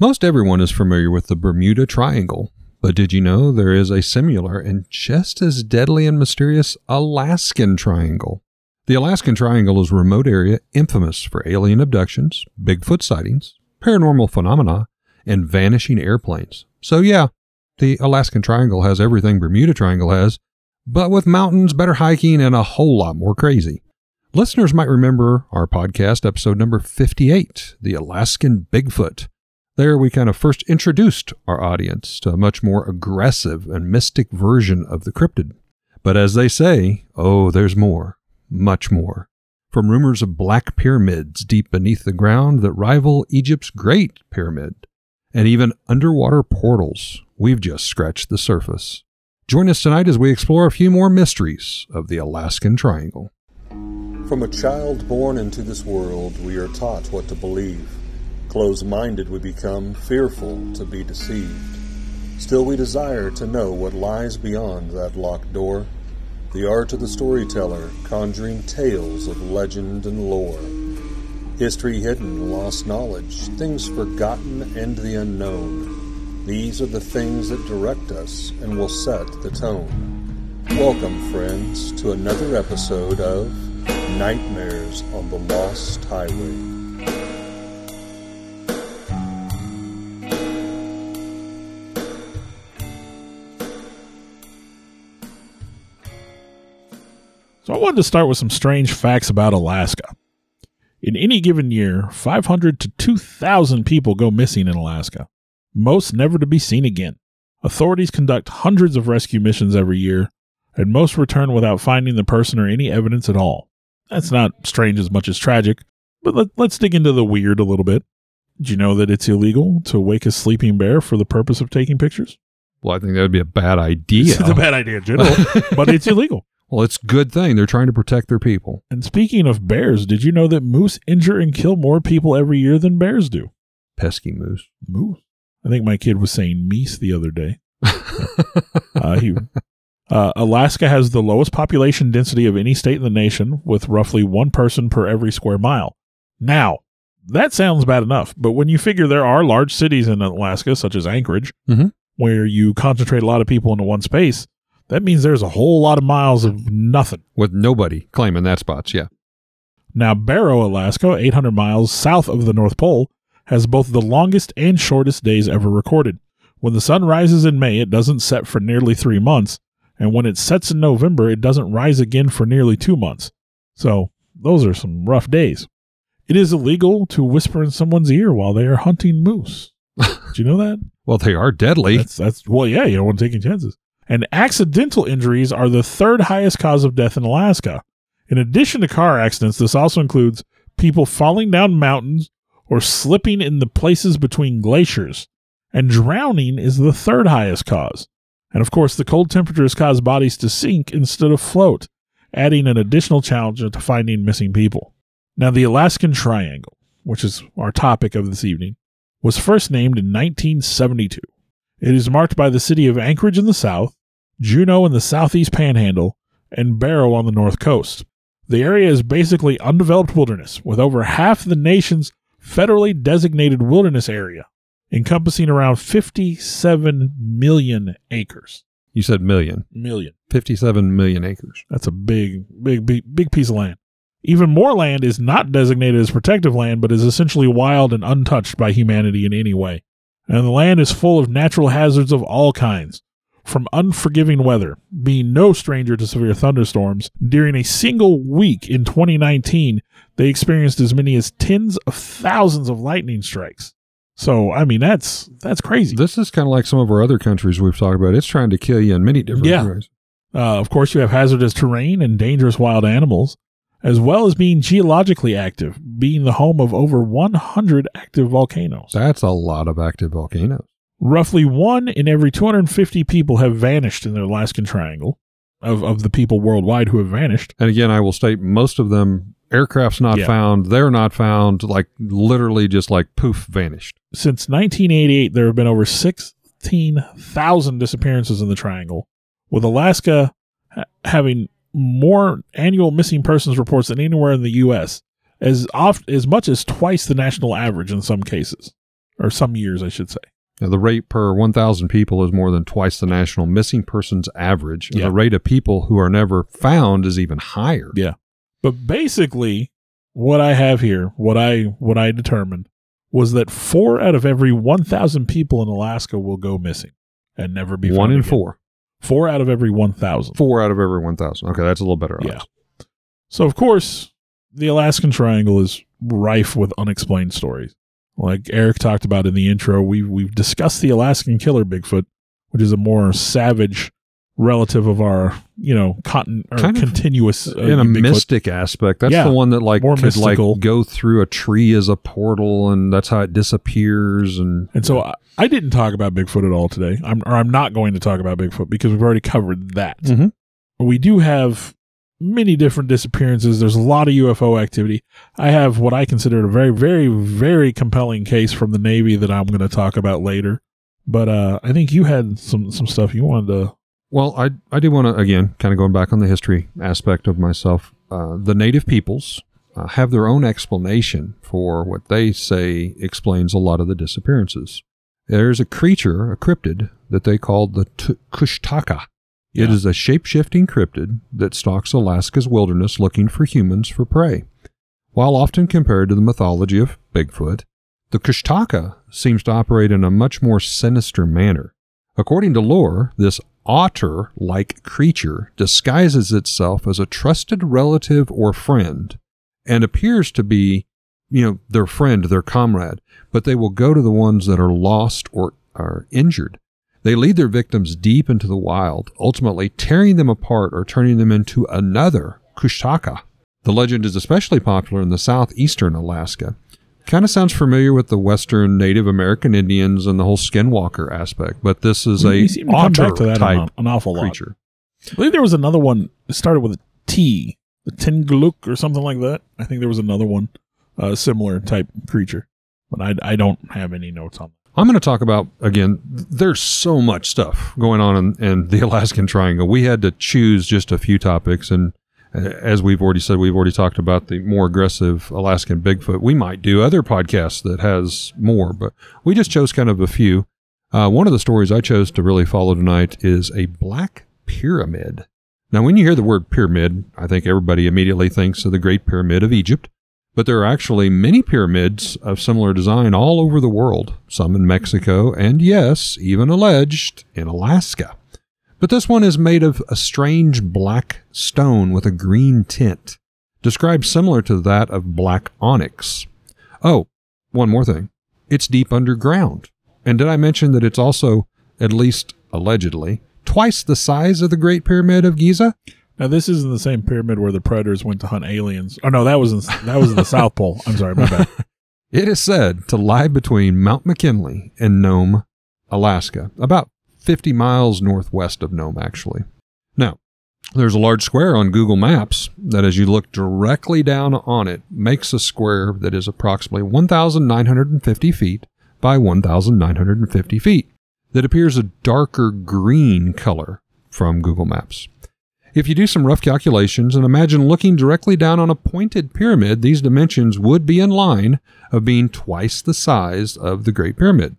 Most everyone is familiar with the Bermuda Triangle, but did you know there is a similar and just as deadly and mysterious Alaskan Triangle? The Alaskan Triangle is a remote area infamous for alien abductions, Bigfoot sightings, paranormal phenomena, and vanishing airplanes. So, yeah, the Alaskan Triangle has everything Bermuda Triangle has, but with mountains, better hiking, and a whole lot more crazy. Listeners might remember our podcast episode number 58, The Alaskan Bigfoot. There, we kind of first introduced our audience to a much more aggressive and mystic version of the cryptid. But as they say, oh, there's more much more. From rumors of black pyramids deep beneath the ground that rival Egypt's Great Pyramid, and even underwater portals, we've just scratched the surface. Join us tonight as we explore a few more mysteries of the Alaskan Triangle. From a child born into this world, we are taught what to believe. Close minded, we become fearful to be deceived. Still, we desire to know what lies beyond that locked door the art of the storyteller, conjuring tales of legend and lore. History hidden, lost knowledge, things forgotten and the unknown. These are the things that direct us and will set the tone. Welcome, friends, to another episode of Nightmares on the Lost Highway. So I wanted to start with some strange facts about Alaska. In any given year, 500 to 2,000 people go missing in Alaska, most never to be seen again. Authorities conduct hundreds of rescue missions every year, and most return without finding the person or any evidence at all. That's not strange as much as tragic, but let, us dig into the weird a little bit. Do you know that it's illegal to wake a sleeping bear for the purpose of taking pictures? Well, I think that would be a bad idea. It's a bad idea in general, but it's illegal. Well, it's a good thing. They're trying to protect their people. And speaking of bears, did you know that moose injure and kill more people every year than bears do? Pesky moose. Moose. I think my kid was saying meese the other day. uh, he, uh, Alaska has the lowest population density of any state in the nation, with roughly one person per every square mile. Now, that sounds bad enough, but when you figure there are large cities in Alaska, such as Anchorage, mm-hmm. where you concentrate a lot of people into one space, that means there's a whole lot of miles of nothing. With nobody claiming that spots, yeah. Now, Barrow, Alaska, 800 miles south of the North Pole, has both the longest and shortest days ever recorded. When the sun rises in May, it doesn't set for nearly three months, and when it sets in November, it doesn't rise again for nearly two months. So, those are some rough days. It is illegal to whisper in someone's ear while they are hunting moose. Did you know that? well, they are deadly. That's, that's well, yeah, you don't want to take any chances and accidental injuries are the third highest cause of death in Alaska. In addition to car accidents, this also includes people falling down mountains or slipping in the places between glaciers. And drowning is the third highest cause. And of course, the cold temperatures cause bodies to sink instead of float, adding an additional challenge to finding missing people. Now, the Alaskan Triangle, which is our topic of this evening, was first named in 1972. It is marked by the city of Anchorage in the south Juneau in the southeast panhandle, and Barrow on the north coast. The area is basically undeveloped wilderness, with over half the nation's federally designated wilderness area, encompassing around 57 million acres. You said million. Million. 57 million acres. That's a big, big, big, big piece of land. Even more land is not designated as protective land, but is essentially wild and untouched by humanity in any way. And the land is full of natural hazards of all kinds, from unforgiving weather, being no stranger to severe thunderstorms, during a single week in 2019, they experienced as many as tens of thousands of lightning strikes. So, I mean, that's that's crazy. This is kind of like some of our other countries we've talked about. It's trying to kill you in many different yeah. ways. Uh, of course, you have hazardous terrain and dangerous wild animals, as well as being geologically active, being the home of over 100 active volcanoes. That's a lot of active volcanoes. Roughly one in every 250 people have vanished in the Alaskan Triangle of, of the people worldwide who have vanished. And again, I will state most of them, aircraft's not Yeah. found, they're not found, like literally just like poof, vanished. Since 1988, there have been over 16,000 disappearances in the Triangle, with Alaska ha- having more annual missing persons reports than anywhere in the U.S., as oft, as much as twice the national average in some cases. or some years, I should say. Now, the rate per 1,000 people is more than twice the national missing persons average. And Yeah. the rate of people who are never found is even higher. Yeah. But basically, what I have here, what I what I determined was that four out of every one thousand people in Alaska will go missing and never be One in again. four. Four out of every one thousand. Four out of every 1,000. Okay, that's a little better. Yeah. So of course, the Alaskan Triangle is rife with unexplained stories. Like Eric talked about in the intro, we we've discussed the Alaskan killer Bigfoot, which is a more savage relative of our, you know, cotton or Kind of continuous uh, In a Bigfoot. mystic aspect, that's Yeah, the one that like more could mystical. like go through a tree as a portal, and that's how it disappears. And And so I, I didn't talk about Bigfoot at all today. I'm or I'm not going to talk about Bigfoot because we've already covered that. Mhm. We do have many different disappearances. There's a lot of UFO activity. I have what I consider a very, very, very compelling case from the Navy that I'm going to talk about later. But uh, I think you had some some stuff you wanted to. Well, I I do want to again kind of going back on the history aspect of myself. Uh, the native peoples uh, have their own explanation for what they say explains a lot of the disappearances. There's a creature, a cryptid that they called the T- Kushtaka. It is a shape-shifting cryptid that stalks Alaska's wilderness looking for humans for prey. While often compared to the mythology of Bigfoot, the Kushtaka seems to operate in a much more sinister manner. According to lore, this otter like creature disguises itself as a trusted relative or friend and appears to be, you know, their friend, their comrade, but they will go to the ones that are lost or are injured. They lead their victims deep into the wild, ultimately tearing them apart or turning them into another Kushtaka. The legend is especially popular in the southeastern Alaska. Kind of sounds familiar with the Western Native American Indians and the whole skinwalker aspect, but this is a we seem otter to that type an, an awful lot. creature. I believe there was another one that started with a T, the Tinguluk or something like that. I think there was another one, uh, similar type creature, but I, I don't have any notes on. I'm going to talk about again. There's so much stuff going on in, in the Alaskan Triangle. We had to choose just a few topics, and uh, as we've already said, we've already talked about the more aggressive Alaskan Bigfoot. We might do other podcasts that has more, but we just chose kind of a few. Uh, one of the stories I chose to really follow tonight is a black pyramid. Now, when you hear the word pyramid, I think everybody immediately thinks of the Great Pyramid of Egypt. But there are actually many pyramids of similar design all over the world, some in Mexico, and yes, even alleged in Alaska. But this one is made of a strange black stone with a green tint, described similar to that of black onyx. Oh, one more thing. It's deep underground. And did I mention that it's also, at least allegedly, twice the size of the Great Pyramid of Giza? Now this isn't the same pyramid where the predators went to hunt aliens. Oh no, that was in, that was in the South Pole. I'm sorry, my bad. It is said to lie between Mount McKinley and Nome, Alaska, about 50 miles northwest of Nome, actually. Now, there's a large square on Google Maps that, as you look directly down on it, makes a square that is approximately 1,950 feet by 1,950 feet, that appears a darker green color from Google Maps. If you do some rough calculations and imagine looking directly down on a pointed pyramid, these dimensions would be in line of being twice the size of the Great Pyramid.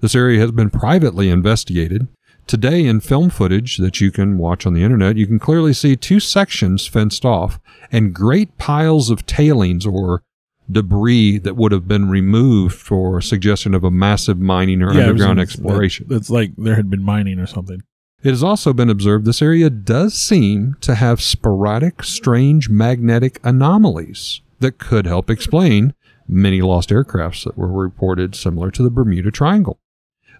This area has been privately investigated. Today, in film footage that you can watch on the internet, you can clearly see two sections fenced off and great piles of tailings or debris that would have been removed for suggestion of a massive mining or Yeah, it was underground exploration. It's like there had been mining or something. It has also been observed this area does seem to have sporadic, strange magnetic anomalies that could help explain many lost aircrafts that were reported similar to the Bermuda Triangle.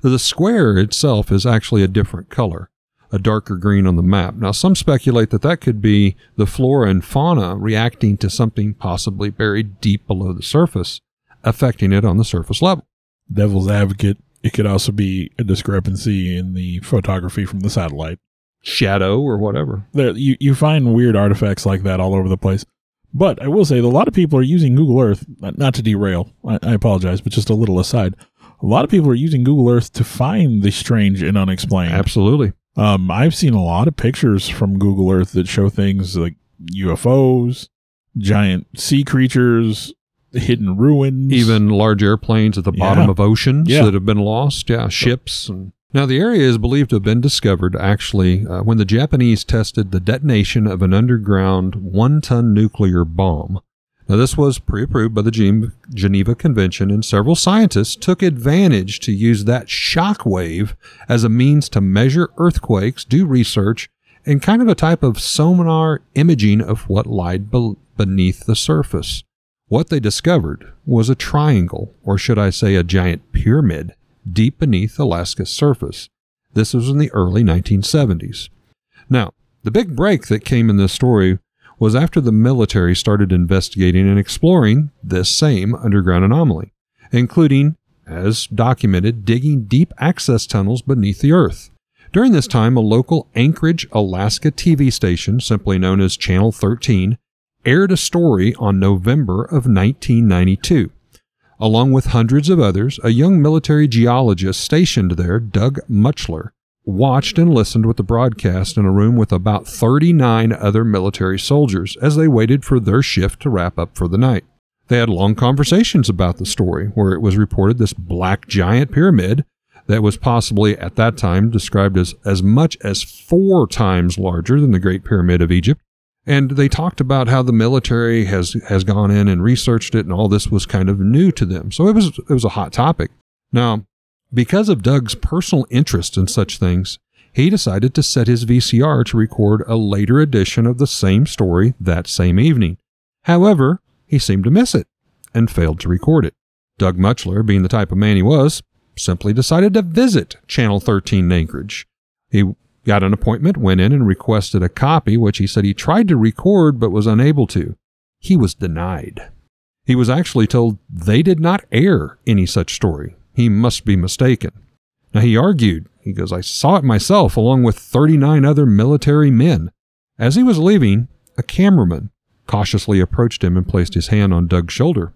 The square itself is actually a different color, a darker green on the map. Now, some speculate that that could be the flora and fauna reacting to something possibly buried deep below the surface, affecting it on the surface level. Devil's advocate. It could also be a discrepancy in the photography from the satellite. Shadow or whatever. There, you you find weird artifacts like that all over the place. But I will say that a lot of people are using Google Earth. Not not to derail, I, I apologize, but just a little aside. A lot of people are using Google Earth to find the strange and unexplained. Absolutely. Um, I've seen a lot of pictures from Google Earth that show things like UFOs, giant sea creatures, hidden ruins. even large airplanes at the bottom Yeah. of oceans Yeah. that have been lost. Yeah, ships. And now the area is believed to have been discovered actually uh, when the Japanese tested the detonation of an underground one-ton nuclear bomb. Now this was pre-approved by the Gen- Geneva Convention, and several scientists took advantage to use that shock wave as a means to measure earthquakes, do research, and kind of a type of sonar imaging of what lied be- beneath the surface. What they discovered was a triangle, or should I say a giant pyramid, deep beneath Alaska's surface. This was in the early 1970s. Now, the big break that came in this story was after the military started investigating and exploring this same underground anomaly, including, as documented, digging deep access tunnels beneath the earth. During this time, a local Anchorage, Alaska TV station, simply known as Channel 13, aired a story on November of 1992. Along with hundreds of others, a young military geologist stationed there, Doug Muchler, watched and listened with the broadcast in a room with about 39 other military soldiers as they waited for their shift to wrap up for the night. They had long conversations about the story, where it was reported this black giant pyramid that was possibly at that time described as as much as four times larger than the Great Pyramid of Egypt. And they talked about how the military has has gone in and researched it, and all this was kind of new to them. So it was it was a hot topic. Now, because of Doug's personal interest in such things, he decided to set his VCR to record a later edition of the same story that same evening. However, he seemed to miss it and failed to record it. Doug Muchler, being the type of man he was, simply decided to visit Channel 13 in Anchorage. He got an appointment, went in and requested a copy, which he said he tried to record but was unable to. He was denied. He was actually told they did not air any such story. He must be mistaken. Now he argued, he goes, I saw it myself along with 39 other military men. As he was leaving, a cameraman cautiously approached him and placed his hand on Doug's shoulder.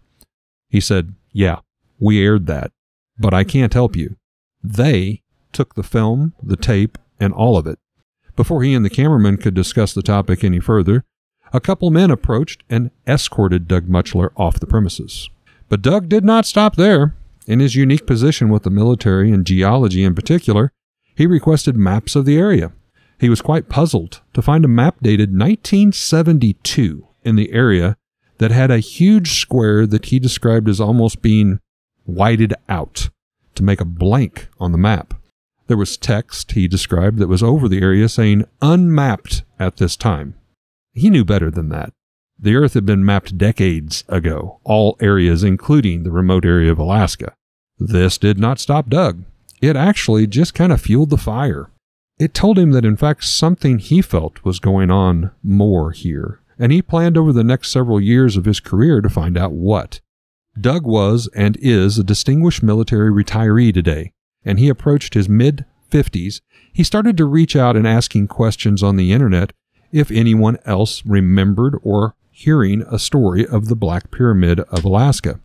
He said, Yeah, we aired that, but I can't help you. They took the film, the tape, and all of it. Before he and the cameraman could discuss the topic any further, a couple men approached and escorted Doug Muchler off the premises. But Doug did not stop there. In his unique position with the military and geology in particular, he requested maps of the area. He was quite puzzled to find a map dated 1972 in the area that had a huge square that he described as almost being whited out to make a blank on the map. There was text he described that was over the area saying unmapped at this time. He knew better than that. The Earth had been mapped decades ago, all areas, including the remote area of Alaska. This did not stop Doug. It actually just kind of fueled the fire. It told him that, in fact, something he felt was going on more here, and he planned over the next several years of his career to find out what. Doug was and is a distinguished military retiree today, and he approached his mid 50s. He started to reach out and asking questions on the internet if anyone else remembered or hearing a story of the Black Pyramid of Alaska.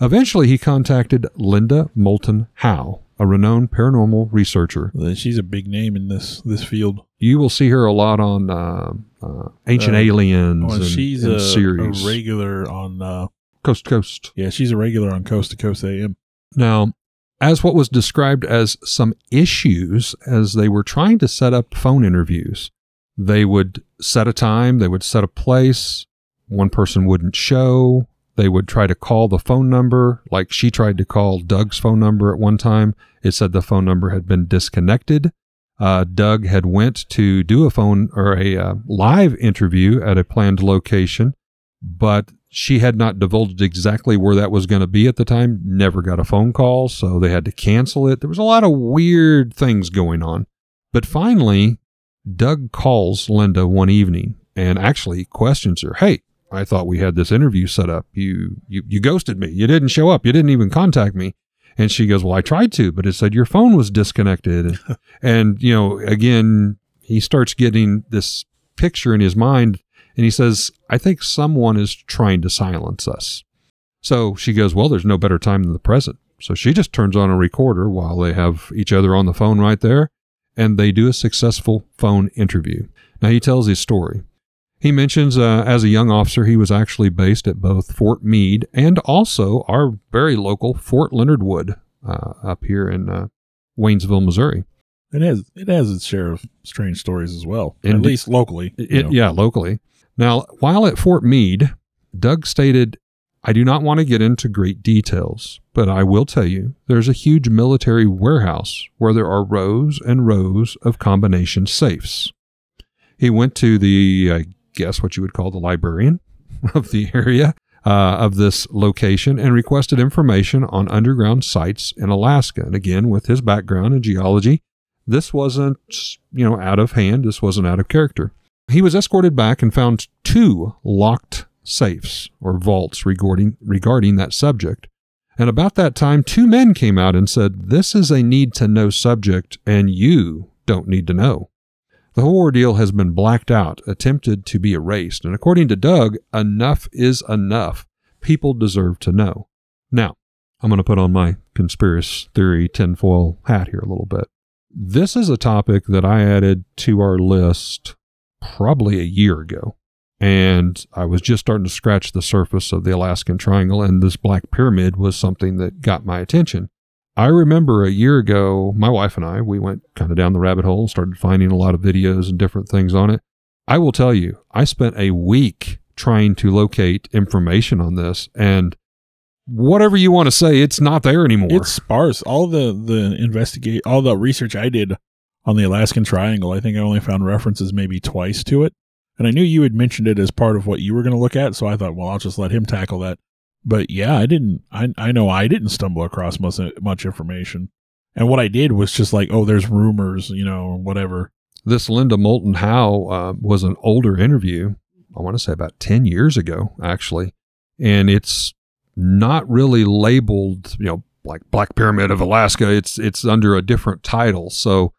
Eventually, he contacted Linda Moulton Howe, a renowned paranormal researcher. She's a big name in this this field. You will see her a lot on uh, uh, Ancient Uh, Aliens Well, and, she's and a, series. a regular on. Uh, coast to Coast. yeah, she's a regular on Coast to Coast AM. Now, as what was described as some issues as they were trying to set up phone interviews, they would set a time, they would set a place, one person wouldn't show, they would try to call the phone number, like she tried to call Doug's phone number at one time. It said the phone number had been disconnected. Uh, Doug had went to do a phone or a uh, live interview at a planned location, but she had not divulged exactly where that was going to be at the time. Never got a phone call, so they had to cancel it. There was a lot of weird things going on. But finally, Doug calls Linda one evening and actually questions her. Hey, I thought we had this interview set up. You, you, you ghosted me. You didn't show up. You didn't even contact me. And she goes, Well, I tried to, but it said your phone was disconnected. And, and you know, again, he starts getting this picture in his mind and he says, I think someone is trying to silence us. So she goes, Well, there's no better time than the present. So she just turns on a recorder while they have each other on the phone right there, and they do a successful phone interview. Now he tells his story. He mentions uh, as a young officer, he was actually based at both Fort Meade and also our very local Fort Leonard Wood uh, up here in uh, Waynesville, Missouri. It has it has its share of strange stories as well, at least locally. It, yeah, locally. Now, while at Fort Meade, Doug stated, I do not want to get into great details, but I will tell you there's a huge military warehouse where there are rows and rows of combination safes. He went to the, I guess what you would call the librarian of the area uh, of this location and requested information on underground sites in Alaska. And again, with his background in geology, this wasn't, you know, out of hand. This wasn't out of character. He was escorted back and found two locked safes or vaults regarding regarding that subject. And about that time, two men came out and said, This is a need to know subject, and you don't need to know. The whole ordeal has been blacked out, attempted to be erased. And according to Doug, enough is enough. People deserve to know. Now, I'm going to put on my conspiracy theory tinfoil hat here a little bit. This is a topic that I added to our list probably a year ago. And I was just starting to scratch the surface of the Alaskan Triangle, and this Black Pyramid was something that got my attention. I remember a year ago, my wife and I, we went kind of down the rabbit hole started finding a lot of videos and different things on it. I will tell you, I spent a week trying to locate information on this, and whatever you want to say, it's not there anymore. It's sparse. All the the investigate, all the research I did on the Alaskan Triangle, I think I only found references maybe twice to it. And I knew you had mentioned it as part of what you were going to look at, so I thought, well, I'll just let him tackle that. But yeah, I didn't. I I know I didn't stumble across much much information. And what I did was just like, oh, there's rumors, you know, whatever. this Linda Moulton Howe uh, was an older interview. I want to say about 10 years ago, actually. And it's not really labeled, you know, like Black Pyramid of Alaska. It's, it's under a different title. So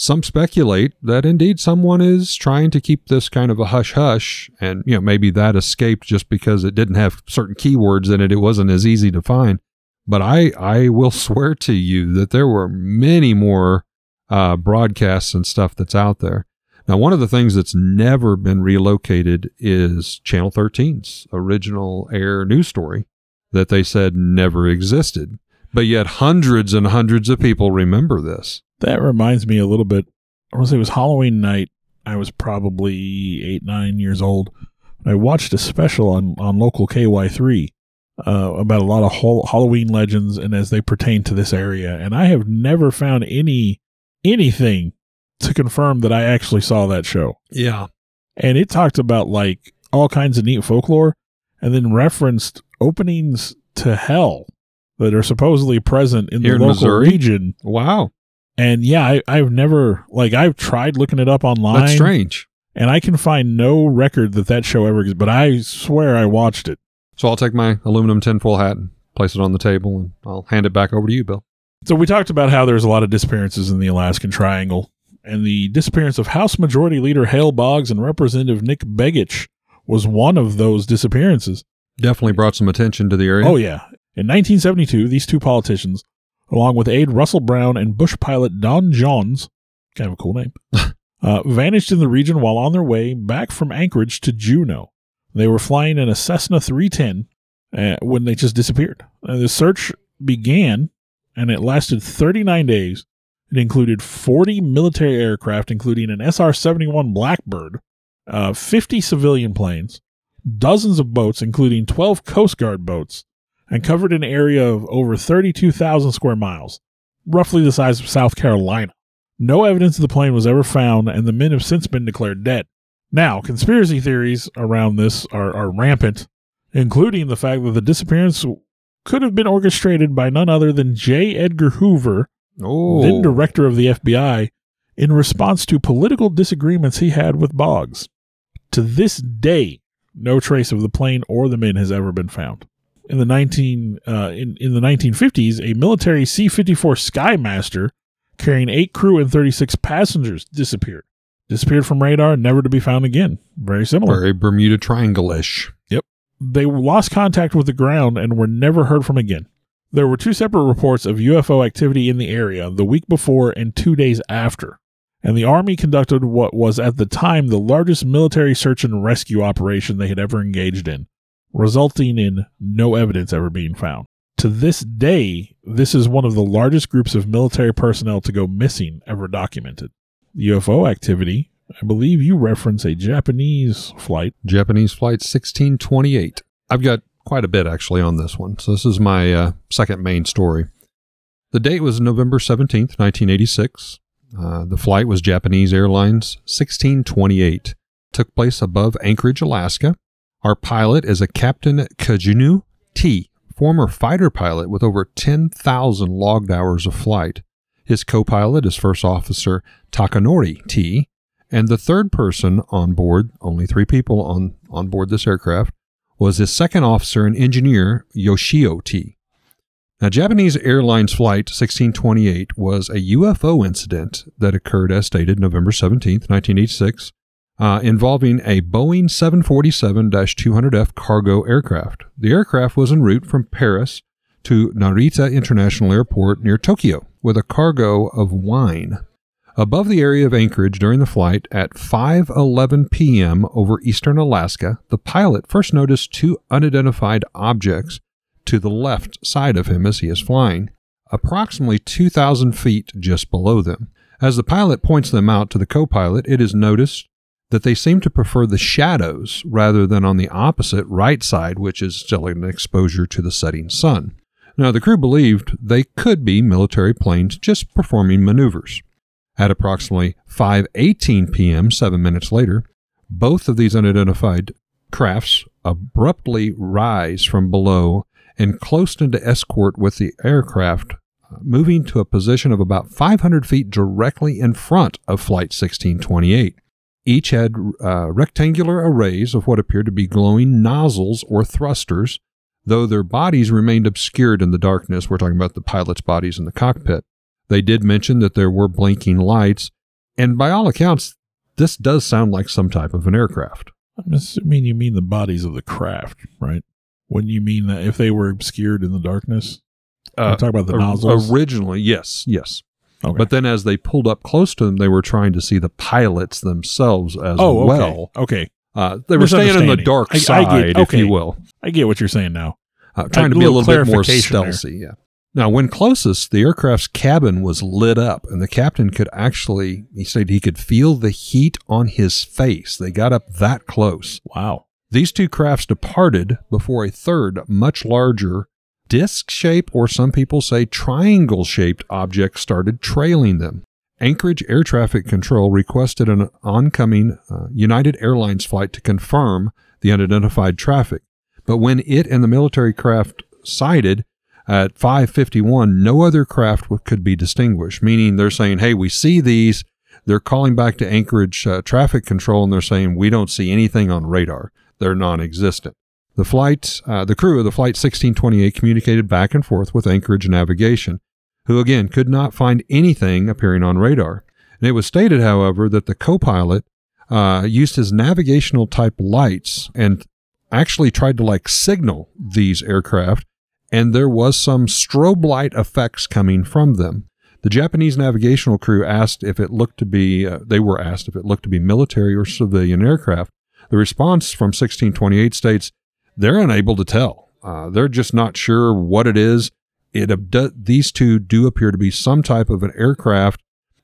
some speculate that indeed someone is trying to keep this kind of a hush hush. And, you know, maybe that escaped just because it didn't have certain keywords in it. It wasn't as easy to find. But I, I will swear to you that there were many more uh, broadcasts and stuff that's out there. Now, one of the things that's never been relocated is Channel 13's original air news story that they said never existed. But yet, hundreds and hundreds of people remember this. That reminds me a little bit. I want to say it was Halloween night. I was probably eight, nine years old. I watched a special on, on local KY3 uh, about a lot of Halloween legends and as they pertain to this area. And I have never found any anything to confirm that I actually saw that show. Yeah. And it talked about like all kinds of neat folklore and then referenced openings to hell that are supposedly present in Here the in local Missouri? region. Wow. And yeah, I, I've never like I've tried looking it up online, That's strange. and I can find no record that that show ever exists. But I swear I watched it. So I'll take my aluminum tinfoil hat and place it on the table and I'll hand it back over to you, Bill. So we talked about how there's a lot of disappearances in the Alaskan Triangle, and the disappearance of House Majority Leader Hale Boggs and Representative Nick Begich was one of those disappearances. Definitely brought some attention to the area. Oh yeah, in 1972, these two politicians, along with aide Russell Brown and Bush pilot Don Jonz, kind of a cool name, uh, vanished in the region while on their way back from Anchorage to Juneau. They were flying in a Cessna 310 uh, when they just disappeared. Uh, the search began and it lasted 39 days. It included 40 military aircraft, including an SR 71 Blackbird, uh, 50 civilian planes, dozens of boats, including 12 Coast Guard boats, and covered an area of over 32,000 square miles, roughly the size of South Carolina. No evidence of the plane was ever found, and the men have since been declared dead. Now, conspiracy theories around this are, are rampant, including the fact that the disappearance could have been orchestrated by none other than J. Edgar Hoover, Oh. then director of the FBI, in response to political disagreements he had with Boggs. To this day, no trace of the plane or the men has ever been found. In the 19 uh, in, in the 1950s, a military C-54 Skymaster carrying eight crew and 36 passengers disappeared. Disappeared from radar, never to be found again. Very similar. Very Bermuda Triangle ish. Yep they lost contact with the ground and were never heard from again. There were two separate reports of UFO activity in the area the week before and two days after. and the Army conducted what was at the time the largest military search and rescue operation they had ever engaged in, resulting in no evidence ever being found. To this day, this is one of the largest groups of military personnel to go missing ever documented. UFO activity, I believe you reference a Japanese flight. Japanese Flight 1628. I've got quite a bit actually on this one. So this is my uh, second main story. The date was November 17th, 1986. Uh, the flight was Japanese Airlines 1628. Took place above Anchorage, Alaska. Our pilot is a Captain Kajunu T, former fighter pilot with over 10,000 logged hours of flight. His co pilot is First Officer Takanori T, and the third person on board, only three people on, on board this aircraft, was his second officer and engineer Yoshio T. Now, Japanese Airlines Flight 1628 was a UFO incident that occurred, as stated, November 17, 1986, uh, involving a Boeing 747 200F cargo aircraft. The aircraft was en route from Paris to Narita International Airport near Tokyo with a cargo of wine. Above the area of Anchorage during the flight at 5:11 p.m. over eastern Alaska, the pilot first noticed two unidentified objects to the left side of him as he is flying, approximately 2,000 feet just below them. As the pilot points them out to the co pilot, it is noticed that they seem to prefer the shadows rather than on the opposite right side, which is still an exposure to the setting sun. Now, the crew believed they could be military planes just performing maneuvers. At approximately 5:18 p.m., 7 minutes later, both of these unidentified crafts abruptly rise from below and close into escort with the aircraft, moving to a position of about 500 feet directly in front of Flight 1628. Each had uh, rectangular arrays of what appeared to be glowing nozzles or thrusters, though their bodies remained obscured in the darkness. We're talking about the pilot's bodies in the cockpit. They did mention that there were blinking lights, and by all accounts, this does sound like some type of an aircraft. I'm assuming you mean the bodies of the craft, right? Wouldn't you mean that if they were obscured in the darkness? Uh, talk about the nozzles. Originally, yes, yes. Okay. But then as they pulled up close to them, they were trying to see the pilots themselves as oh, okay. well. Okay. Uh, they were staying in the dark I- I side, get- if okay. you will, I get what you're saying now. uh, trying to be a little little bit more stealthy. Yeah. Now, when closest, the aircraft's cabin was lit up, and the captain could actually, he said he could feel the heat on his face. They got up that close. Wow. These two crafts departed before a third, much larger, disc shaped, or some people say triangle shaped object started trailing them. Anchorage Air Traffic Control requested an oncoming uh, United Airlines flight to confirm the unidentified traffic. But when it and the military craft sighted at 551, no other craft could be distinguished, meaning they're saying, hey, we see these. They're calling back to Anchorage uh, Traffic Control and they're saying, we don't see anything on radar they're non-existent. The flight, uh, the crew of the flight 1628 communicated back and forth with Anchorage Navigation, who again could not find anything appearing on radar. And it was stated, however, that the co-pilot uh, used his navigational type lights and actually tried to like signal these aircraft, and there was some strobe light effects coming from them. The Japanese navigational crew asked if it looked to be, uh, they were asked if it looked to be military or civilian aircraft. The response from 1628 states they're unable to tell. Uh, they're just not sure what it is. It abdu- these two do appear to be some type of an aircraft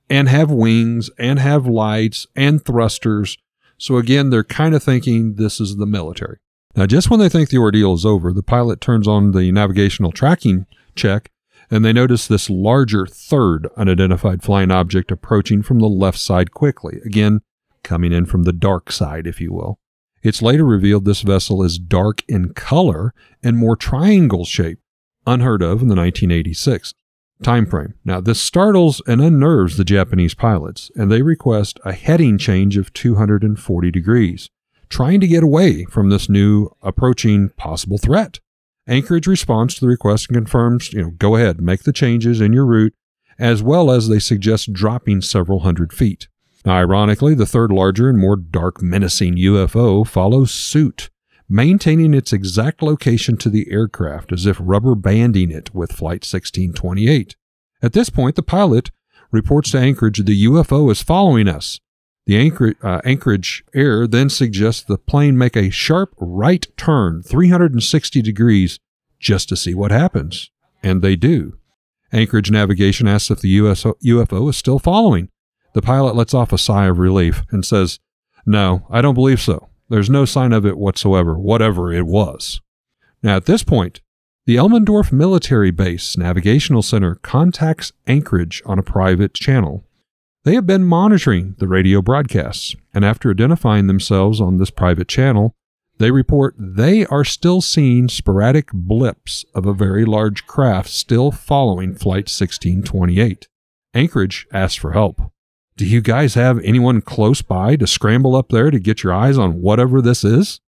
and have wings and have lights and thrusters. So again, they're kind of thinking this is the military. Now, just when they think the ordeal is over, the pilot turns on the navigational tracking check and they notice this larger third unidentified flying object approaching from the left side quickly. Again, coming in from the dark side, if you will. It's later revealed this vessel is dark in color and more triangle shaped, unheard of in the 1986 time frame. Now, this startles and unnerves the Japanese pilots, and they request a heading change of 240 degrees, trying to get away from this new approaching possible threat. Anchorage responds to the request and confirms, you know, go ahead, make the changes in your route, as well as they suggest dropping several hundred feet. Ironically, the third larger and more dark, menacing UFO follows suit, maintaining its exact location to the aircraft as if rubber banding it with Flight 1628. At this point, the pilot reports to Anchorage the UFO is following us. The Anchor, uh, Anchorage air then suggests the plane make a sharp right turn 360 degrees just to see what happens. And they do. Anchorage Navigation asks if the US, UFO is still following. The pilot lets off a sigh of relief and says, No, I don't believe so. There's no sign of it whatsoever, whatever it was. Now, at this point, the Elmendorf Military Base Navigational Center contacts Anchorage on a private channel. They have been monitoring the radio broadcasts, and after identifying themselves on this private channel, they report they are still seeing sporadic blips of a very large craft still following Flight 1628. Anchorage asks for help. Do you guys have anyone close by to scramble up there to get your eyes on whatever this is?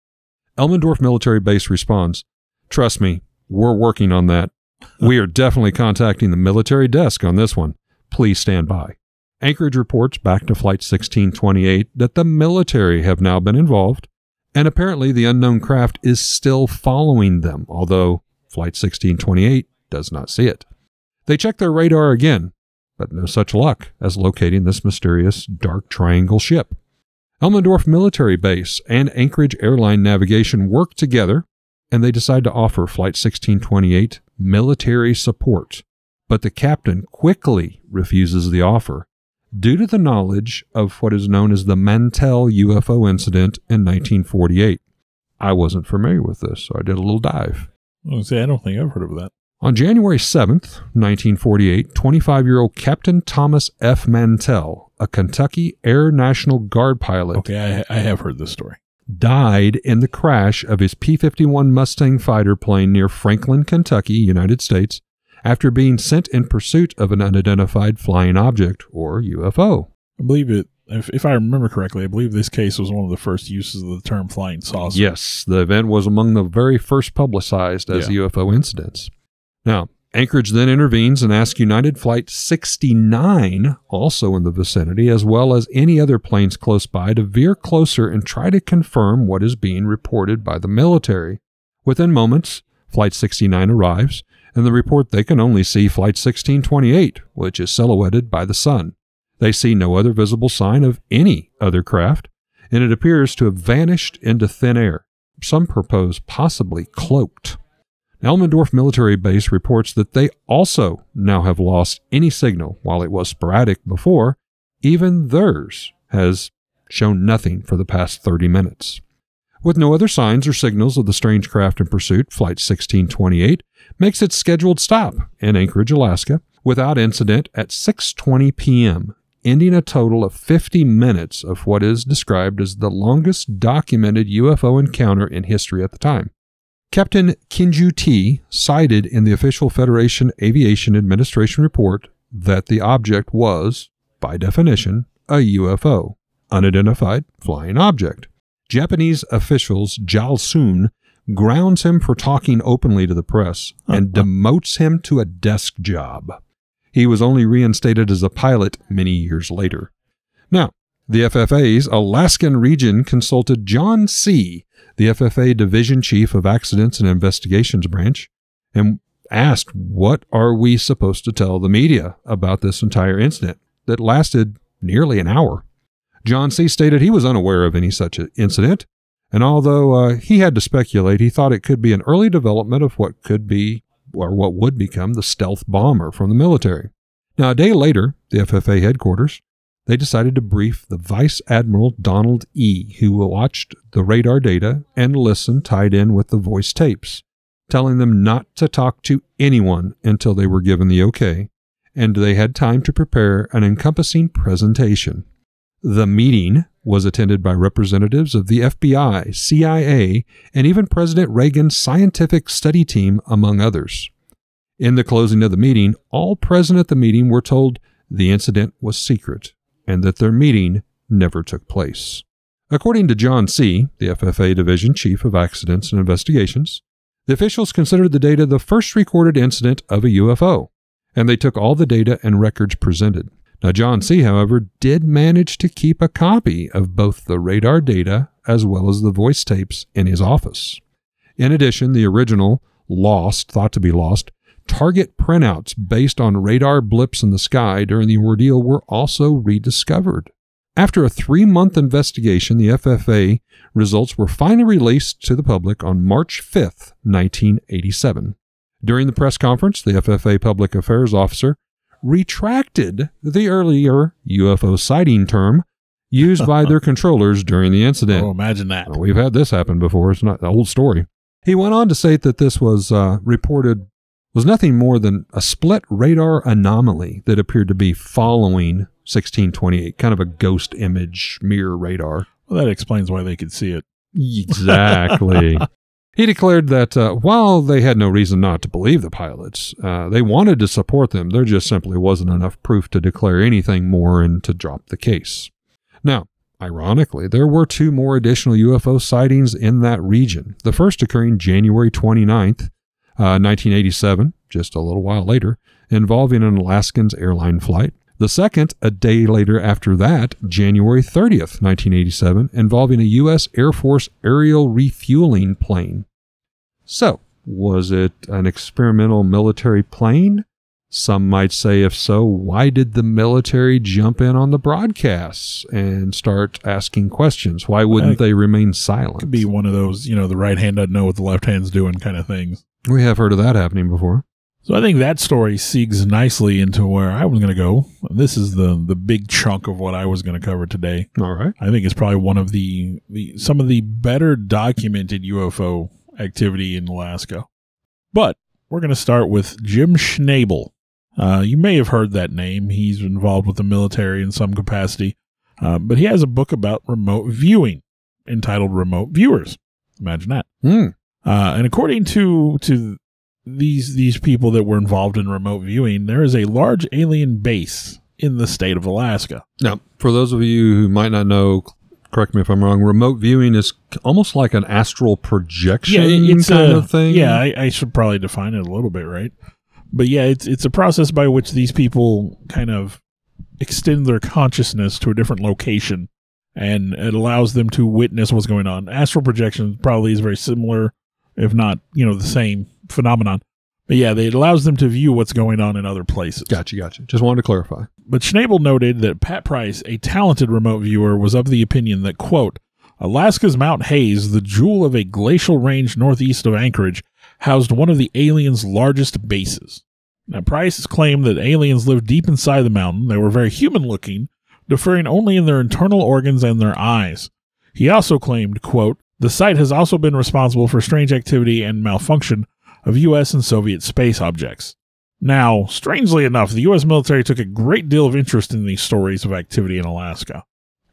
Elmendorf Military Base responds, Trust me, we're working on that. We are definitely contacting the military desk on this one. Please stand by. Anchorage reports back to Flight 1628 that the military have now been involved, and apparently the unknown craft is still following them, although Flight 1628 does not see it. They check their radar again, but no such luck as locating this mysterious dark triangle ship. Elmendorf Military Base and Anchorage Airline Navigation work together, and they decide to offer Flight 1628 military support. But the captain quickly refuses the offer due to the knowledge of what is known as the Mantell UFO incident in 1948. I wasn't familiar with this, so I did a little dive. Say, I don't think I've heard of that. On January 7th, 1948, 25 year old Captain Thomas F. Mantell, a Kentucky Air National Guard pilot, Okay, I, I have heard this story. died in the crash of his P 51 Mustang fighter plane near Franklin, Kentucky, United States, after being sent in pursuit of an unidentified flying object, or UFO. I believe it. If, if I remember correctly, I believe this case was one of the first uses of the term flying saucer. Yes, the event was among the very first publicized as. UFO incidents. Now, Anchorage then intervenes and asks United Flight 69, also in the vicinity, as well as any other planes close by, to veer closer and try to confirm what is being reported by the military. Within moments, Flight 69 arrives, and the report they can only see Flight 1628, which is silhouetted by the sun. They see no other visible sign of any other craft, and it appears to have vanished into thin air. Some propose possibly cloaked. Elmendorf Military Base reports that they also now have lost any signal while it was sporadic before. Even theirs has shown nothing for the past 30 minutes. With no other signs or signals of the strange craft in pursuit, Flight 1628 makes its scheduled stop in Anchorage, Alaska, without incident at 6:20 p.m., ending a total of 50 minutes of what is described as the longest documented UFO encounter in history at the time. Captain Kenju T cited in the official Federation Aviation Administration report that the object was, by definition, a UFO, unidentified flying object. Japanese officials Jal Soon grounds him for talking openly to the press and uh-huh. demotes him to a desk job. He was only reinstated as a pilot many years later. Now, the FFA's Alaskan region consulted John C., the FFA Division Chief of Accidents and Investigations Branch, and asked, What are we supposed to tell the media about this entire incident that lasted nearly an hour? John C. stated he was unaware of any such incident, and although uh, he had to speculate, he thought it could be an early development of what could be or what would become the stealth bomber from the military. Now, a day later, the FFA headquarters, they decided to brief the Vice Admiral Donald E., who watched the radar data and listened tied in with the voice tapes, telling them not to talk to anyone until they were given the okay, and they had time to prepare an encompassing presentation. The meeting was attended by representatives of the FBI, CIA, and even President Reagan's scientific study team, among others. In the closing of the meeting, all present at the meeting were told the incident was secret and that their meeting never took place. According to John C., the FFA Division Chief of Accidents and Investigations, the officials considered the data the first recorded incident of a UFO, and they took all the data and records presented. Now, John C., however, did manage to keep a copy of both the radar data as well as the voice tapes in his office. In addition, the original, lost, thought to be lost, Target printouts based on radar blips in the sky during the ordeal were also rediscovered. After a three month investigation, the FFA results were finally released to the public on March 5th, 1987. During the press conference, the FFA public affairs officer retracted the earlier UFO sighting term used by their controllers during the incident. Oh, imagine that. We've had this happen before. It's not an old story. He went on to state that this was uh, reported was nothing more than a split radar anomaly that appeared to be following 1628, kind of a ghost image mirror radar. Well, that explains why they could see it. Exactly. he declared that uh, while they had no reason not to believe the pilots, uh, they wanted to support them. There just simply wasn't enough proof to declare anything more and to drop the case. Now, Ironically, there were two more additional UFO sightings in that region. The first occurring January 29th, uh, 1987, just a little while later, involving an Alaskan's airline flight. The second, a day later after that, January 30th, 1987, involving a U.S. Air Force aerial refueling plane. So, was it an experimental military plane? Some might say, if so, why did the military jump in on the broadcasts and start asking questions? Why wouldn't Uh, they remain silent? Could be one of those, you know, the right hand doesn't know what the left hand's doing kind of things. We have heard of that happening before. So I think that story segues nicely into where I was going to go. This is the the big chunk of what I was going to cover today. All right. I think it's probably one of the, the some of the better documented UFO activity in Alaska. But we're going to start with Jim Schnabel. Uh, you may have heard that name. He's involved with the military in some capacity, uh, but he has a book about remote viewing entitled "Remote Viewers." Imagine that. Hmm. Uh, and according to to these these people that were involved in remote viewing, there is a large alien base in the state of Alaska. Now, for those of you who might not know, correct me if I'm wrong. Remote viewing is almost like an astral projection it's kind a, of thing. Yeah, I, I should probably define it a little bit, right? But yeah, it's it's a process by which these people kind of extend their consciousness to a different location, and it allows them to witness what's going on. Astral projection probably is very similar, if not you know the same phenomenon. But yeah, it allows them to view what's going on in other places. Gotcha, gotcha. Just wanted to clarify. But Schnabel noted that Pat Price, a talented remote viewer, was of the opinion that, quote, Alaska's Mount Hayes, the jewel of a glacial range northeast of Anchorage, housed one of the aliens' largest bases. Now, Price claimed that aliens lived deep inside the mountain. They were very human looking, differing only in their internal organs and their eyes. He also claimed, quote, the site has also been responsible for strange activity and malfunction of U.S. and Soviet space objects. Now, strangely enough, the U.S. military took a great deal of interest in these stories of activity in Alaska.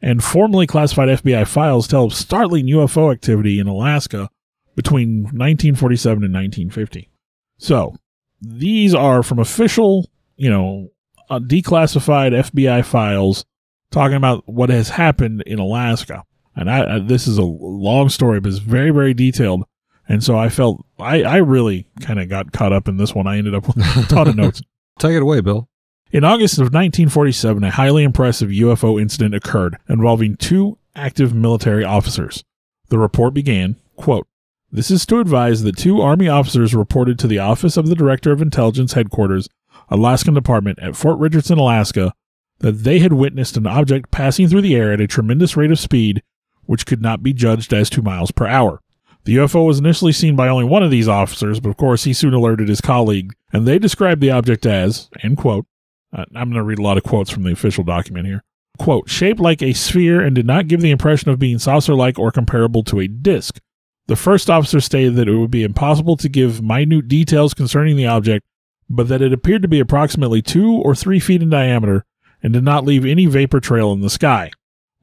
And formally classified FBI files tell of startling UFO activity in Alaska between 1947 and 1950. So, these are from official, you know, uh, declassified FBI files talking about what has happened in Alaska. And I, I, this is a long story, but it's very, very detailed. And so I felt I, I really kind of got caught up in this one. I ended up with a ton of notes. Take it away, Bill. In August of 1947, a highly impressive UFO incident occurred involving two active military officers. The report began, quote, This is to advise that two Army officers reported to the Office of the Director of Intelligence Headquarters, Alaskan Department at Fort Richardson, Alaska, that they had witnessed an object passing through the air at a tremendous rate of speed, which could not be judged as two miles per hour. The UFO was initially seen by only one of these officers, but of course he soon alerted his colleague, and they described the object as, end quote, uh, I'm going to read a lot of quotes from the official document here. Quote, shaped like a sphere and did not give the impression of being saucer like or comparable to a disk. The first officer stated that it would be impossible to give minute details concerning the object, but that it appeared to be approximately two or three feet in diameter and did not leave any vapor trail in the sky.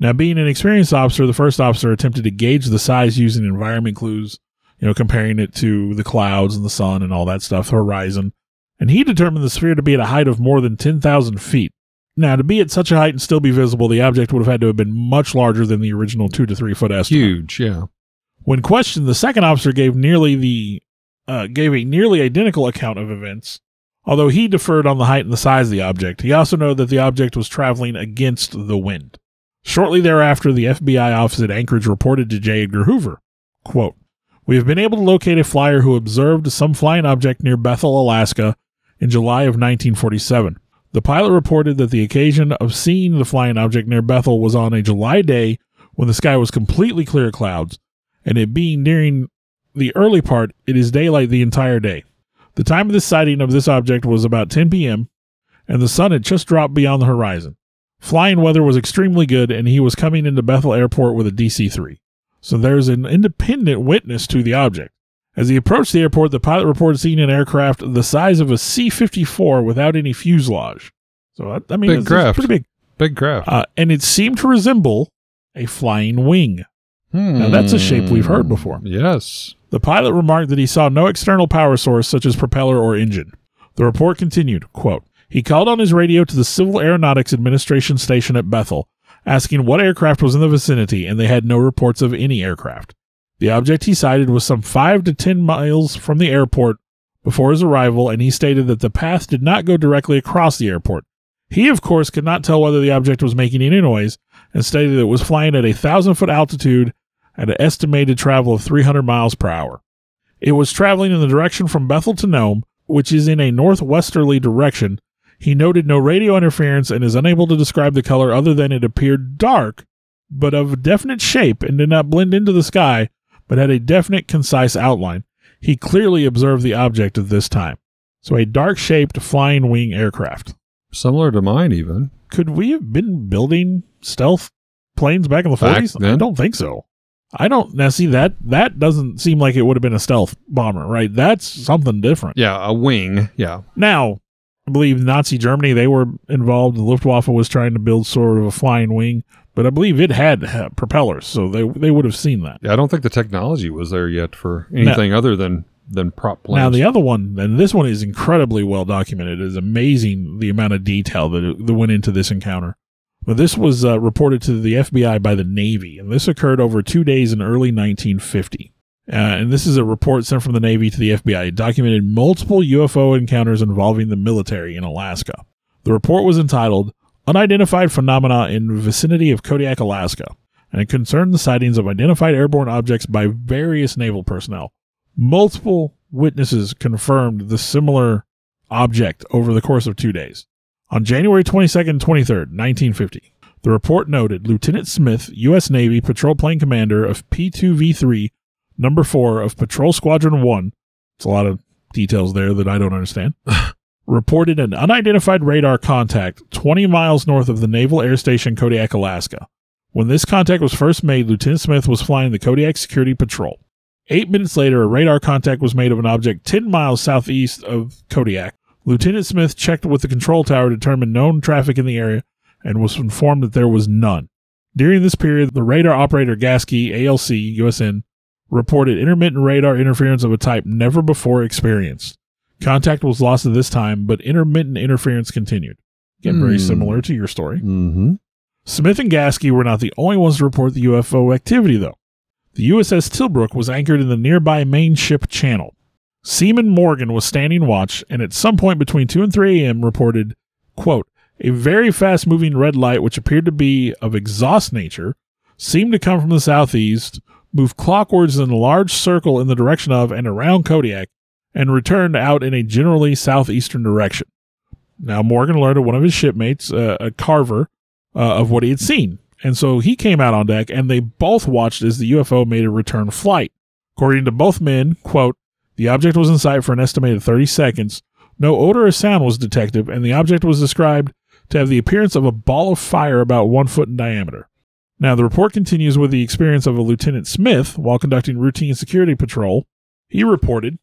Now, being an experienced officer, the first officer attempted to gauge the size using environment clues, you know, comparing it to the clouds and the sun and all that stuff, the horizon. And he determined the sphere to be at a height of more than 10,000 feet. Now, to be at such a height and still be visible, the object would have had to have been much larger than the original two to three foot estimate. Huge, yeah. When questioned, the second officer gave nearly the uh, gave a nearly identical account of events, although he deferred on the height and the size of the object. He also noted that the object was traveling against the wind. Shortly thereafter, the FBI office at Anchorage reported to J. Edgar Hoover, quote, We have been able to locate a flyer who observed some flying object near Bethel, Alaska, in July of 1947. The pilot reported that the occasion of seeing the flying object near Bethel was on a July day when the sky was completely clear of clouds, and it being during the early part, it is daylight the entire day. The time of the sighting of this object was about 10 p.m., and the sun had just dropped beyond the horizon. Flying weather was extremely good, and he was coming into Bethel Airport with a DC 3. So there's an independent witness to the object. As he approached the airport, the pilot reported seeing an aircraft the size of a C 54 without any fuselage. So, I- I mean, Big it's, it's craft. pretty big. Big craft. Uh, and it seemed to resemble a flying wing. now, that's a shape we've heard before. Yes. The pilot remarked that he saw no external power source such as propeller or engine. The report continued, quote, He called on his radio to the Civil Aeronautics Administration station at Bethel, asking what aircraft was in the vicinity, and they had no reports of any aircraft. The object he sighted was some five to ten miles from the airport before his arrival, and he stated that the path did not go directly across the airport. He, of course, could not tell whether the object was making any noise, and stated that it was flying at a thousand foot altitude at an estimated travel of 300 miles per hour. It was traveling in the direction from Bethel to Nome, which is in a northwesterly direction. He noted no radio interference and is unable to describe the color other than it appeared dark, but of definite shape and did not blend into the sky, but had a definite, concise outline. He clearly observed the object at this time. So, a dark shaped flying wing aircraft. Similar to mine, even. Could we have been building stealth planes back in the Back 40s? I don't think so. I don't now see that that doesn't seem like it would have been a stealth bomber, right? That's something different. Yeah, a wing. Yeah. Now, believe Nazi Germany they were involved. The Luftwaffe was trying to build sort of a flying wing, but I believe it had uh, propellers, so they they would have seen that. Yeah, I don't think the technology was there yet for anything other than than prop planes. Now the other one, and this one is incredibly well documented. It is amazing the amount of detail that, that went into this encounter. But this was uh, reported to the FBI by the Navy, and this occurred over two days in early 1950. Uh, and this is a report sent from the Navy to the FBI. It documented multiple UFO encounters involving the military in Alaska. The report was entitled Unidentified Phenomena in Vicinity of Kodiak, Alaska, and it concerned the sightings of identified airborne objects by various naval personnel. Multiple witnesses confirmed the similar object over the course of two days. On January 22nd and 23rd, 1950, the report noted Lieutenant Smith, U.S. Navy Patrol Plane Commander of P2V3, Number 4 of Patrol Squadron 1, it's a lot of details there that I don't understand, reported an unidentified radar contact 20 miles north of the Naval Air Station Kodiak, Alaska. When this contact was first made, Lieutenant Smith was flying the Kodiak Security Patrol. Eight minutes later, a radar contact was made of an object 10 miles southeast of Kodiak. Lieutenant Smith checked with the control tower to determine known traffic in the area and was informed that there was none. During this period, the radar operator Gasky, ALC, USN, reported intermittent radar interference of a type never before experienced. Contact was lost at this time, but intermittent interference continued. Again, very Hmm. similar to your story. Mm-hmm. Smith and Gasky were not the only ones to report the UFO activity, though. The USS Tillamook was anchored in the nearby main ship channel. Seaman Morgan was standing watch and at some point between 2 and 3 a.m. reported, quote, a very fast moving red light which appeared to be of exhaust nature seemed to come from the southeast, moved clockwards in a large circle in the direction of and around Kodiak, and returned out in a generally southeastern direction. Now, Morgan learned of one of his shipmates, uh, a carver, uh, of what he had seen. And so he came out on deck and they both watched as the UFO made a return flight. According to both men, quote, the object was in sight for an estimated 30 seconds. No odor or sound was detected, and the object was described to have the appearance of a ball of fire about one foot in diameter. Now, the report continues with the experience of a Lieutenant Smith while conducting routine security patrol. He reported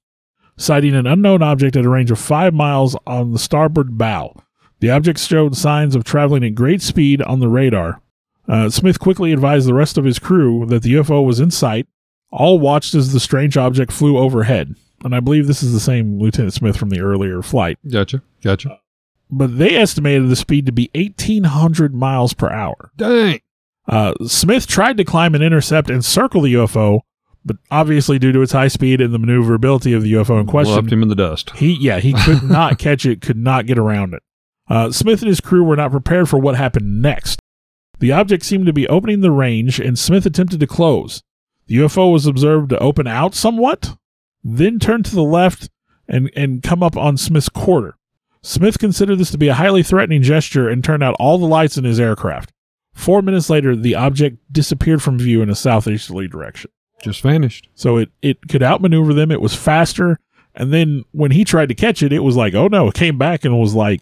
sighting an unknown object at a range of five miles on the starboard bow. The object showed signs of traveling at great speed on the radar. Uh, Smith quickly advised the rest of his crew that the UFO was in sight. All watched as the strange object flew overhead. And I believe this is the same Lieutenant Smith from the earlier flight. Gotcha. Gotcha. But they estimated the speed to be 1,800 miles per hour. Dang. Uh, Smith tried to climb and intercept and circle the UFO, but obviously, due to its high speed and the maneuverability of the UFO in question, Left him in the dust. he yeah he could not catch it, could not get around it. Uh, Smith and his crew were not prepared for what happened next. The object seemed to be opening the range, and Smith attempted to close. The UFO was observed to open out somewhat, then turn to the left and and come up on Smith's quarter. Smith considered this to be a highly threatening gesture and turned out all the lights in his aircraft. Four minutes later, the object disappeared from view in a southeasterly direction. Just vanished. So it, it could outmaneuver them. It was faster. And then when he tried to catch it, it was like, oh no, it came back and was like,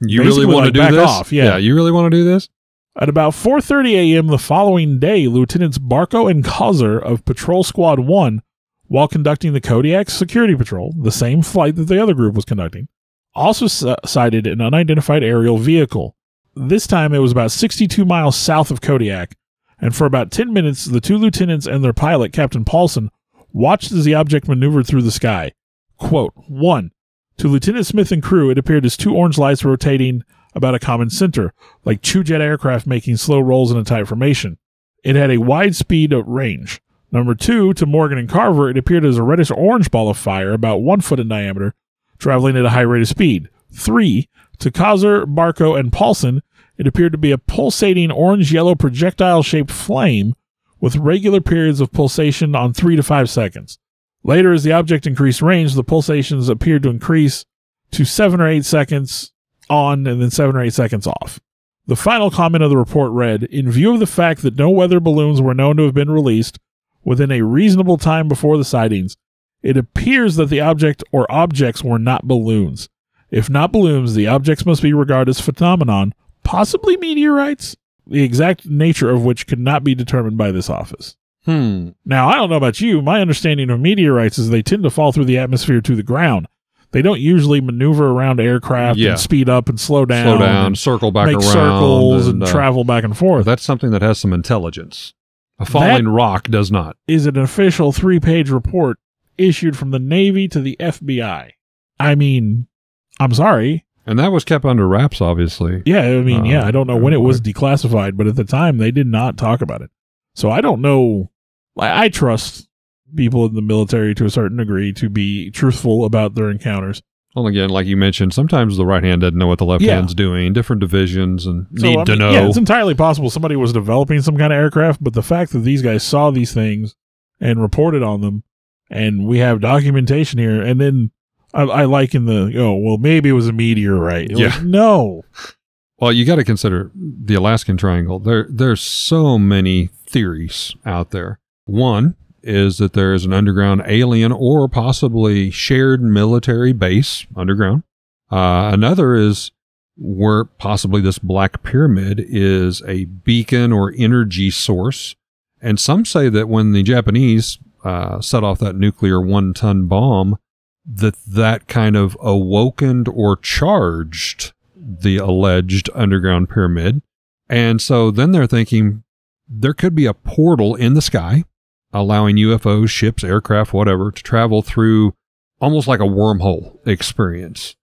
You really want like, to do this? off, yeah. You really want to do this? At about 4:30 a.m. the following day, Lieutenants Barco and Causer of Patrol Squad 1, while conducting the Kodiak security patrol, the same flight that the other group was conducting, also s- sighted an unidentified aerial vehicle. This time it was about 62 miles south of Kodiak, and for about 10 minutes the two lieutenants and their pilot, Captain Paulson, watched as the object maneuvered through the sky. Quote, 1. To Lieutenant Smith and crew, it appeared as two orange lights rotating about a common center, like two jet aircraft making slow rolls in a tight formation. It had a wide speed of range. Number two, to Morgan and Carver, it appeared as a reddish orange ball of fire about one foot in diameter, traveling at a high rate of speed. Three, to Kaiser, Barco, and Paulson, it appeared to be a pulsating orange yellow projectile shaped flame with regular periods of pulsation on three to five seconds. Later, as the object increased range, the pulsations appeared to increase to seven or eight seconds on and then seven or eight seconds off. The final comment of the report read In view of the fact that no weather balloons were known to have been released within a reasonable time before the sightings, it appears that the object or objects were not balloons. If not balloons, the objects must be regarded as phenomenon, possibly meteorites, the exact nature of which could not be determined by this office. Hmm. Now, I don't know about you. My understanding of meteorites is they tend to fall through the atmosphere to the ground. They don't usually maneuver around aircraft Yeah. and speed up and slow down, Slow down, and circle back make around. circles and, uh, travel back and forth. That's something that has some intelligence. A falling rock does not. is an official three page report issued from the Navy to the FBI. I mean, I'm sorry. And that was kept under wraps, obviously. Yeah, I mean, Uh, yeah, I don't know when it was declassified, but at the time they did not talk about it. So I don't know. I, I trust people in the military to a certain degree to be truthful about their encounters. Well, again, like you mentioned, sometimes the right hand doesn't know what the left Yeah. hand's doing. Different divisions and So, need I to know. Yeah, it's entirely possible somebody was developing some kind of aircraft, but the fact that these guys saw these things and reported on them, and we have documentation here, and then I, I like in the oh well maybe it was a meteorite. Like, Yeah. no, Well, you got to consider the Alaskan Triangle. There, there's so many theories out there. One is that there is an underground alien or possibly shared military base underground. Uh, another is where possibly this black pyramid is a beacon or energy source. And some say that when the Japanese uh, set off that nuclear one-ton bomb, that that kind of awokened or charged the alleged underground pyramid. And so then they're thinking there could be a portal in the sky allowing UFOs, ships, aircraft, whatever, to travel through almost like a wormhole experience.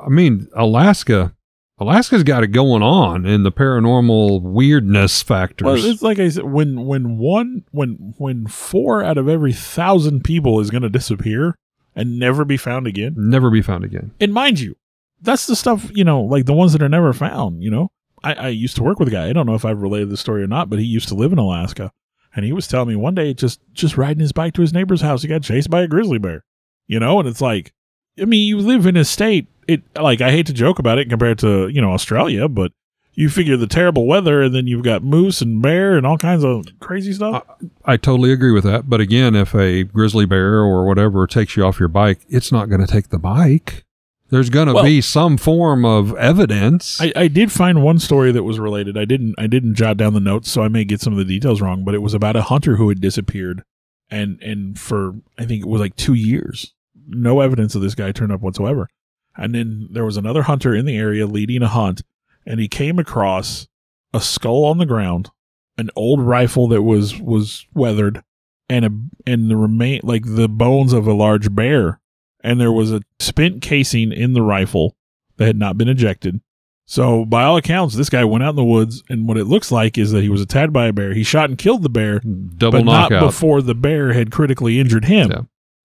I mean, Alaska, Alaska's got it going on in the paranormal weirdness factors. well, it's like I said when when one when when four out of every thousand people is going to disappear and never be found again. Never be found again. And mind you, that's the stuff you know, like the ones that are never found. You know, I, I used to work with a guy. I don't know if I've related the story or not, but he used to live in Alaska, and he was telling me one day just just riding his bike to his neighbor's house, he got chased by a grizzly bear. You know, and it's like, I mean, you live in a state. It like I hate to joke about it compared to you know Australia, but you figure the terrible weather, and then you've got moose and bear and all kinds of crazy stuff. I totally agree with that. But again, if a grizzly bear or whatever takes you off your bike, it's not going to take the bike. There's going to Well- be some form of evidence. I, I did find one story that was related. I didn't I didn't jot down the notes, so I may get some of the details wrong. But it was about a hunter who had disappeared, and and for I think it was like two years, no evidence of this guy turned up whatsoever. And then there was another hunter in the area leading a hunt, and he came across a skull on the ground, an old rifle that was was weathered, and a and the remain like the bones of a large bear, and there was a spent casing in the rifle that had not been ejected. So, by all accounts, this guy went out in the woods, and what it looks like is that he was attacked by a bear. He shot and killed the bear, Double but not before the bear had critically injured him. Yeah.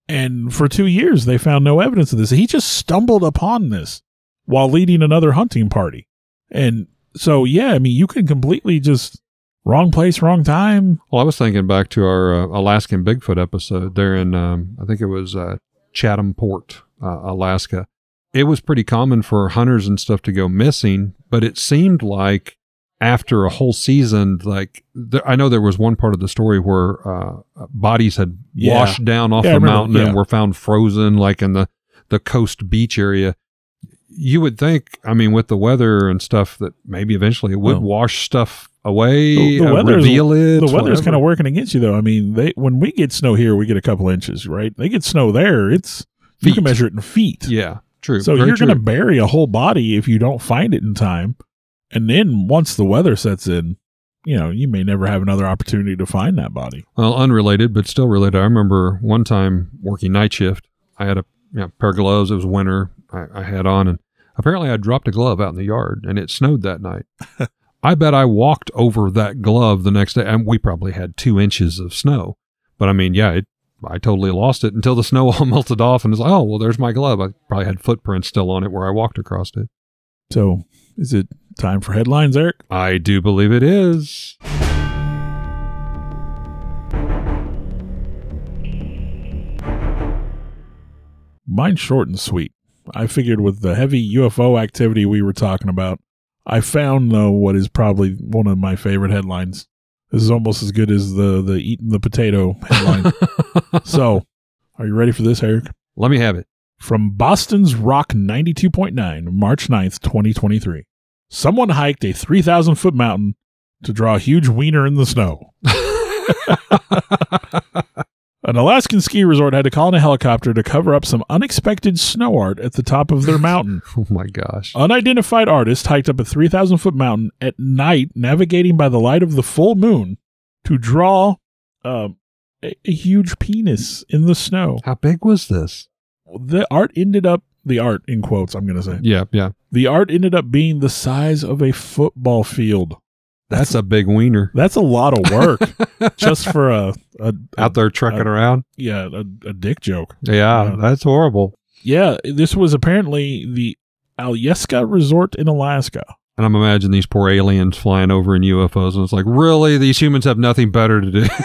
And for two years, they found no evidence of this. He just stumbled upon this while leading another hunting party. And so, yeah, I mean, you can completely just wrong place, wrong time. Well, I was thinking back to our uh, Alaskan Bigfoot episode there in, um, I think it was uh, Chatham Port, uh, Alaska. it was pretty common for hunters and stuff to go missing, but it seemed like after a whole season, like I know there was one part of the story where uh, bodies had Yeah. washed down off Yeah, the mountain yeah. and were found frozen, like in the the coast beach area. You would think, I mean, with the weather and stuff, that maybe eventually it would Well, wash stuff away, the- the uh, weather's- reveal it. the weather's kind of working against you though. I mean, they when we get snow here, we get a couple inches, right? They get snow there. It's feet. you can measure it in feet. yeah, true. So Very you're going to bury a whole body if you don't find it in time. And then once the weather sets in, you know, you may never have another opportunity to find that body. Well, unrelated, but still related. I remember one time working night shift. I had a you know, pair of gloves. It was winter. I, I had on, and apparently I dropped a glove out in the yard, and it snowed that night. I bet I walked over that glove the next day, and we probably had two inches of snow. But I mean, yeah, it, I totally lost it until the snow all melted off, and it's like, oh, well, there's my glove. I probably had footprints still on it where I walked across it. So is it time for headlines, Eric? I do believe it is. Mine's short and sweet. I figured with the heavy UFO activity we were talking about, I found though what is probably one of my favorite headlines. This is almost as good as the the eating the potato headline. so, are you ready for this, Eric? Let me have it. From Boston's Rock 92.9, March 9th, 2023. Someone hiked a 3,000 foot mountain to draw a huge wiener in the snow. An Alaskan ski resort had to call in a helicopter to cover up some unexpected snow art at the top of their mountain. oh my gosh. Unidentified artist hiked up a 3,000 foot mountain at night, navigating by the light of the full moon to draw uh, a, a huge penis in the snow. How big was this? The art ended up, the art in quotes, I'm going to say, Yeah, yeah. the art ended up being the size of a football field. That's a big wiener That's a lot of work just for a, a, a out there trucking uh, around. yeah, a, a dick joke. Yeah, yeah. that's horrible. Yeah, this was apparently the Alyeska Resort in Alaska. And I'm imagining these poor aliens flying over in UFOs, and it's like, really, these humans have nothing better to do.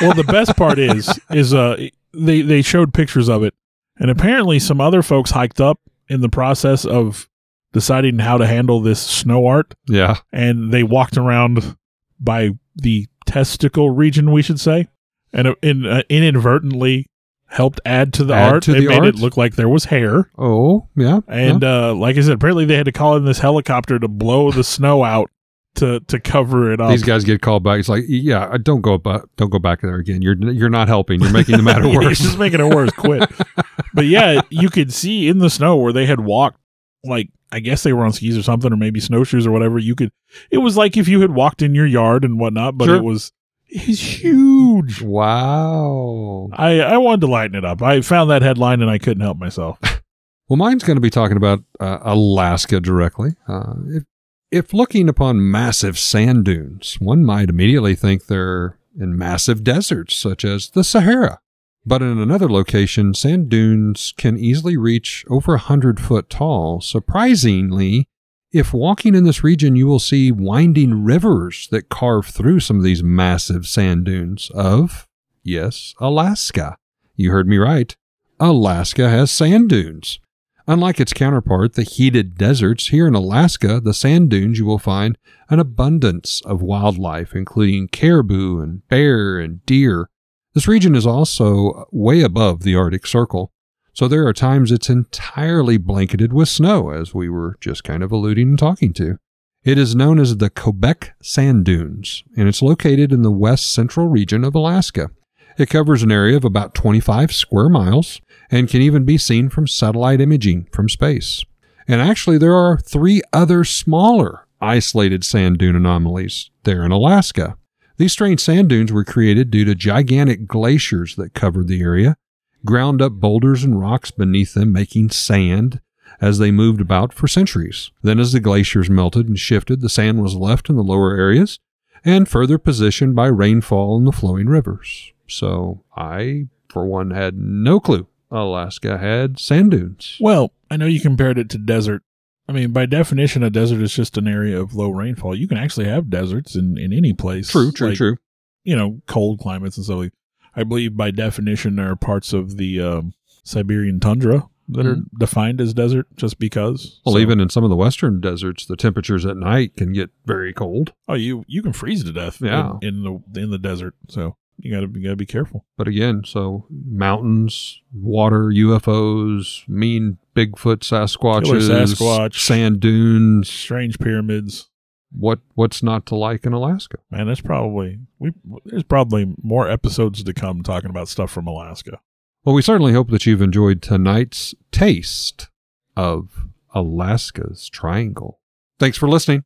Well, the best part is is uh they they showed pictures of it, and apparently some other folks hiked up in the process of deciding how to handle this snow art, yeah, and they walked around by the testicle region, we should say, and uh, in, uh, inadvertently helped add to the Add art. to it the made art? it look like there was hair. oh yeah, And uh, like I said, apparently they had to call in this helicopter to blow the snow out to to cover it up. these guys get called back. It's like, yeah, uh, don't go back, don't go back there again. You're you're not helping. You're making the matter Yeah, worse. It's just making it worse. Quit. but yeah, you could see in the snow where they had walked, like I guess they were on skis or something, or maybe snowshoes or whatever. You could. It was like if you had walked in your yard and whatnot, but Sure. it was it's huge. wow. I I wanted to lighten it up. I found that headline and I couldn't help myself. Well, mine's going to be talking about uh, Alaska directly. Uh, if, if looking upon massive sand dunes, one might immediately think they're in massive deserts, such as the Sahara. But in another location, sand dunes can easily reach over a hundred foot tall. Surprisingly, if walking in this region, you will see winding rivers that carve through some of these massive sand dunes of, yes, Alaska. You heard me right. Alaska has sand dunes. Unlike its counterpart, the heated deserts, here in Alaska, the sand dunes, you will find an abundance of wildlife, including caribou and bear and deer. This region is also way above the Arctic Circle, so there are times it's entirely blanketed with snow, as we were just kind of alluding and talking to. It is known as the Kobuk Sand Dunes, and it's located in the west central region of Alaska. It covers an area of about 25 square miles and can even be seen from satellite imaging from space. And actually, there are three other smaller isolated sand dune anomalies there in Alaska. These strange sand dunes were created due to gigantic glaciers that covered the area, ground up boulders and rocks beneath them, making sand as they moved about for centuries. Then, as the glaciers melted and shifted, the sand was left in the lower areas and further positioned by rainfall and the flowing rivers. So, I, for one, had no clue Alaska had sand dunes. Well, I know you compared it to desert. I mean, by definition, a desert is just an area of low rainfall. You can actually have deserts in, in any place. True, true, like, true. You know, cold climates and stuff like. I believe by definition there are parts of the um, Siberian tundra that are defined as desert just because. Well, So- even in some of the western deserts, the temperatures at night can get very cold. oh, you you can freeze to death. Yeah. in, in the in the desert. So you gotta you gotta be careful. But again, so mountains, water, UFOs, mean Bigfoot, Sasquatches, Sasquatch. sand dunes. Strange pyramids. What what's not to like in Alaska? Man, that's probably we. There's probably more episodes to come talking about stuff from Alaska. Well, we certainly hope that you've enjoyed tonight's taste of Alaska's Triangle. Thanks for listening.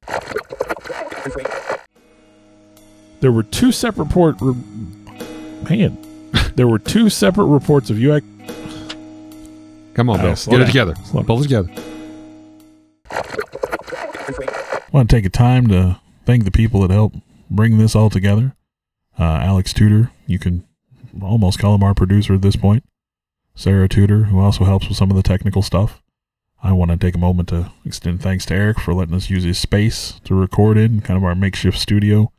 There were two separate port. Re- man, there were two separate reports of UX. Come on, Bill. slow Get it down. together. Slow Pull it together. I want to take a time to thank the people that helped bring this all together. Uh, Alex Tudor, you can almost call him our producer at this point. Sarah Tudor, who also helps with some of the technical stuff. I want to take a moment to extend thanks to Eric for letting us use his space to record in, kind of our makeshift studio.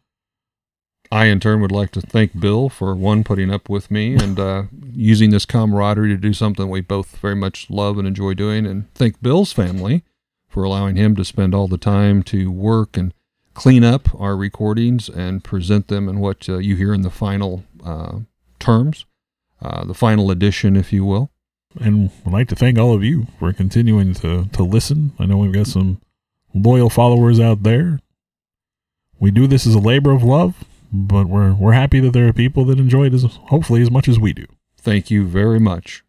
I, in turn, would like to thank Bill for one, putting up with me and uh, using this camaraderie to do something we both very much love and enjoy doing, and thank Bill's family for allowing him to spend all the time to work and clean up our recordings and present them in what uh, you hear in the final uh, terms, uh, the final edition, if you will. And I'd like to thank all of you for continuing to, to listen. I know we've got some loyal followers out there. We do this as a labor of love, but we're we're happy that there are people that enjoy it as hopefully as much as we do. Thank you very much.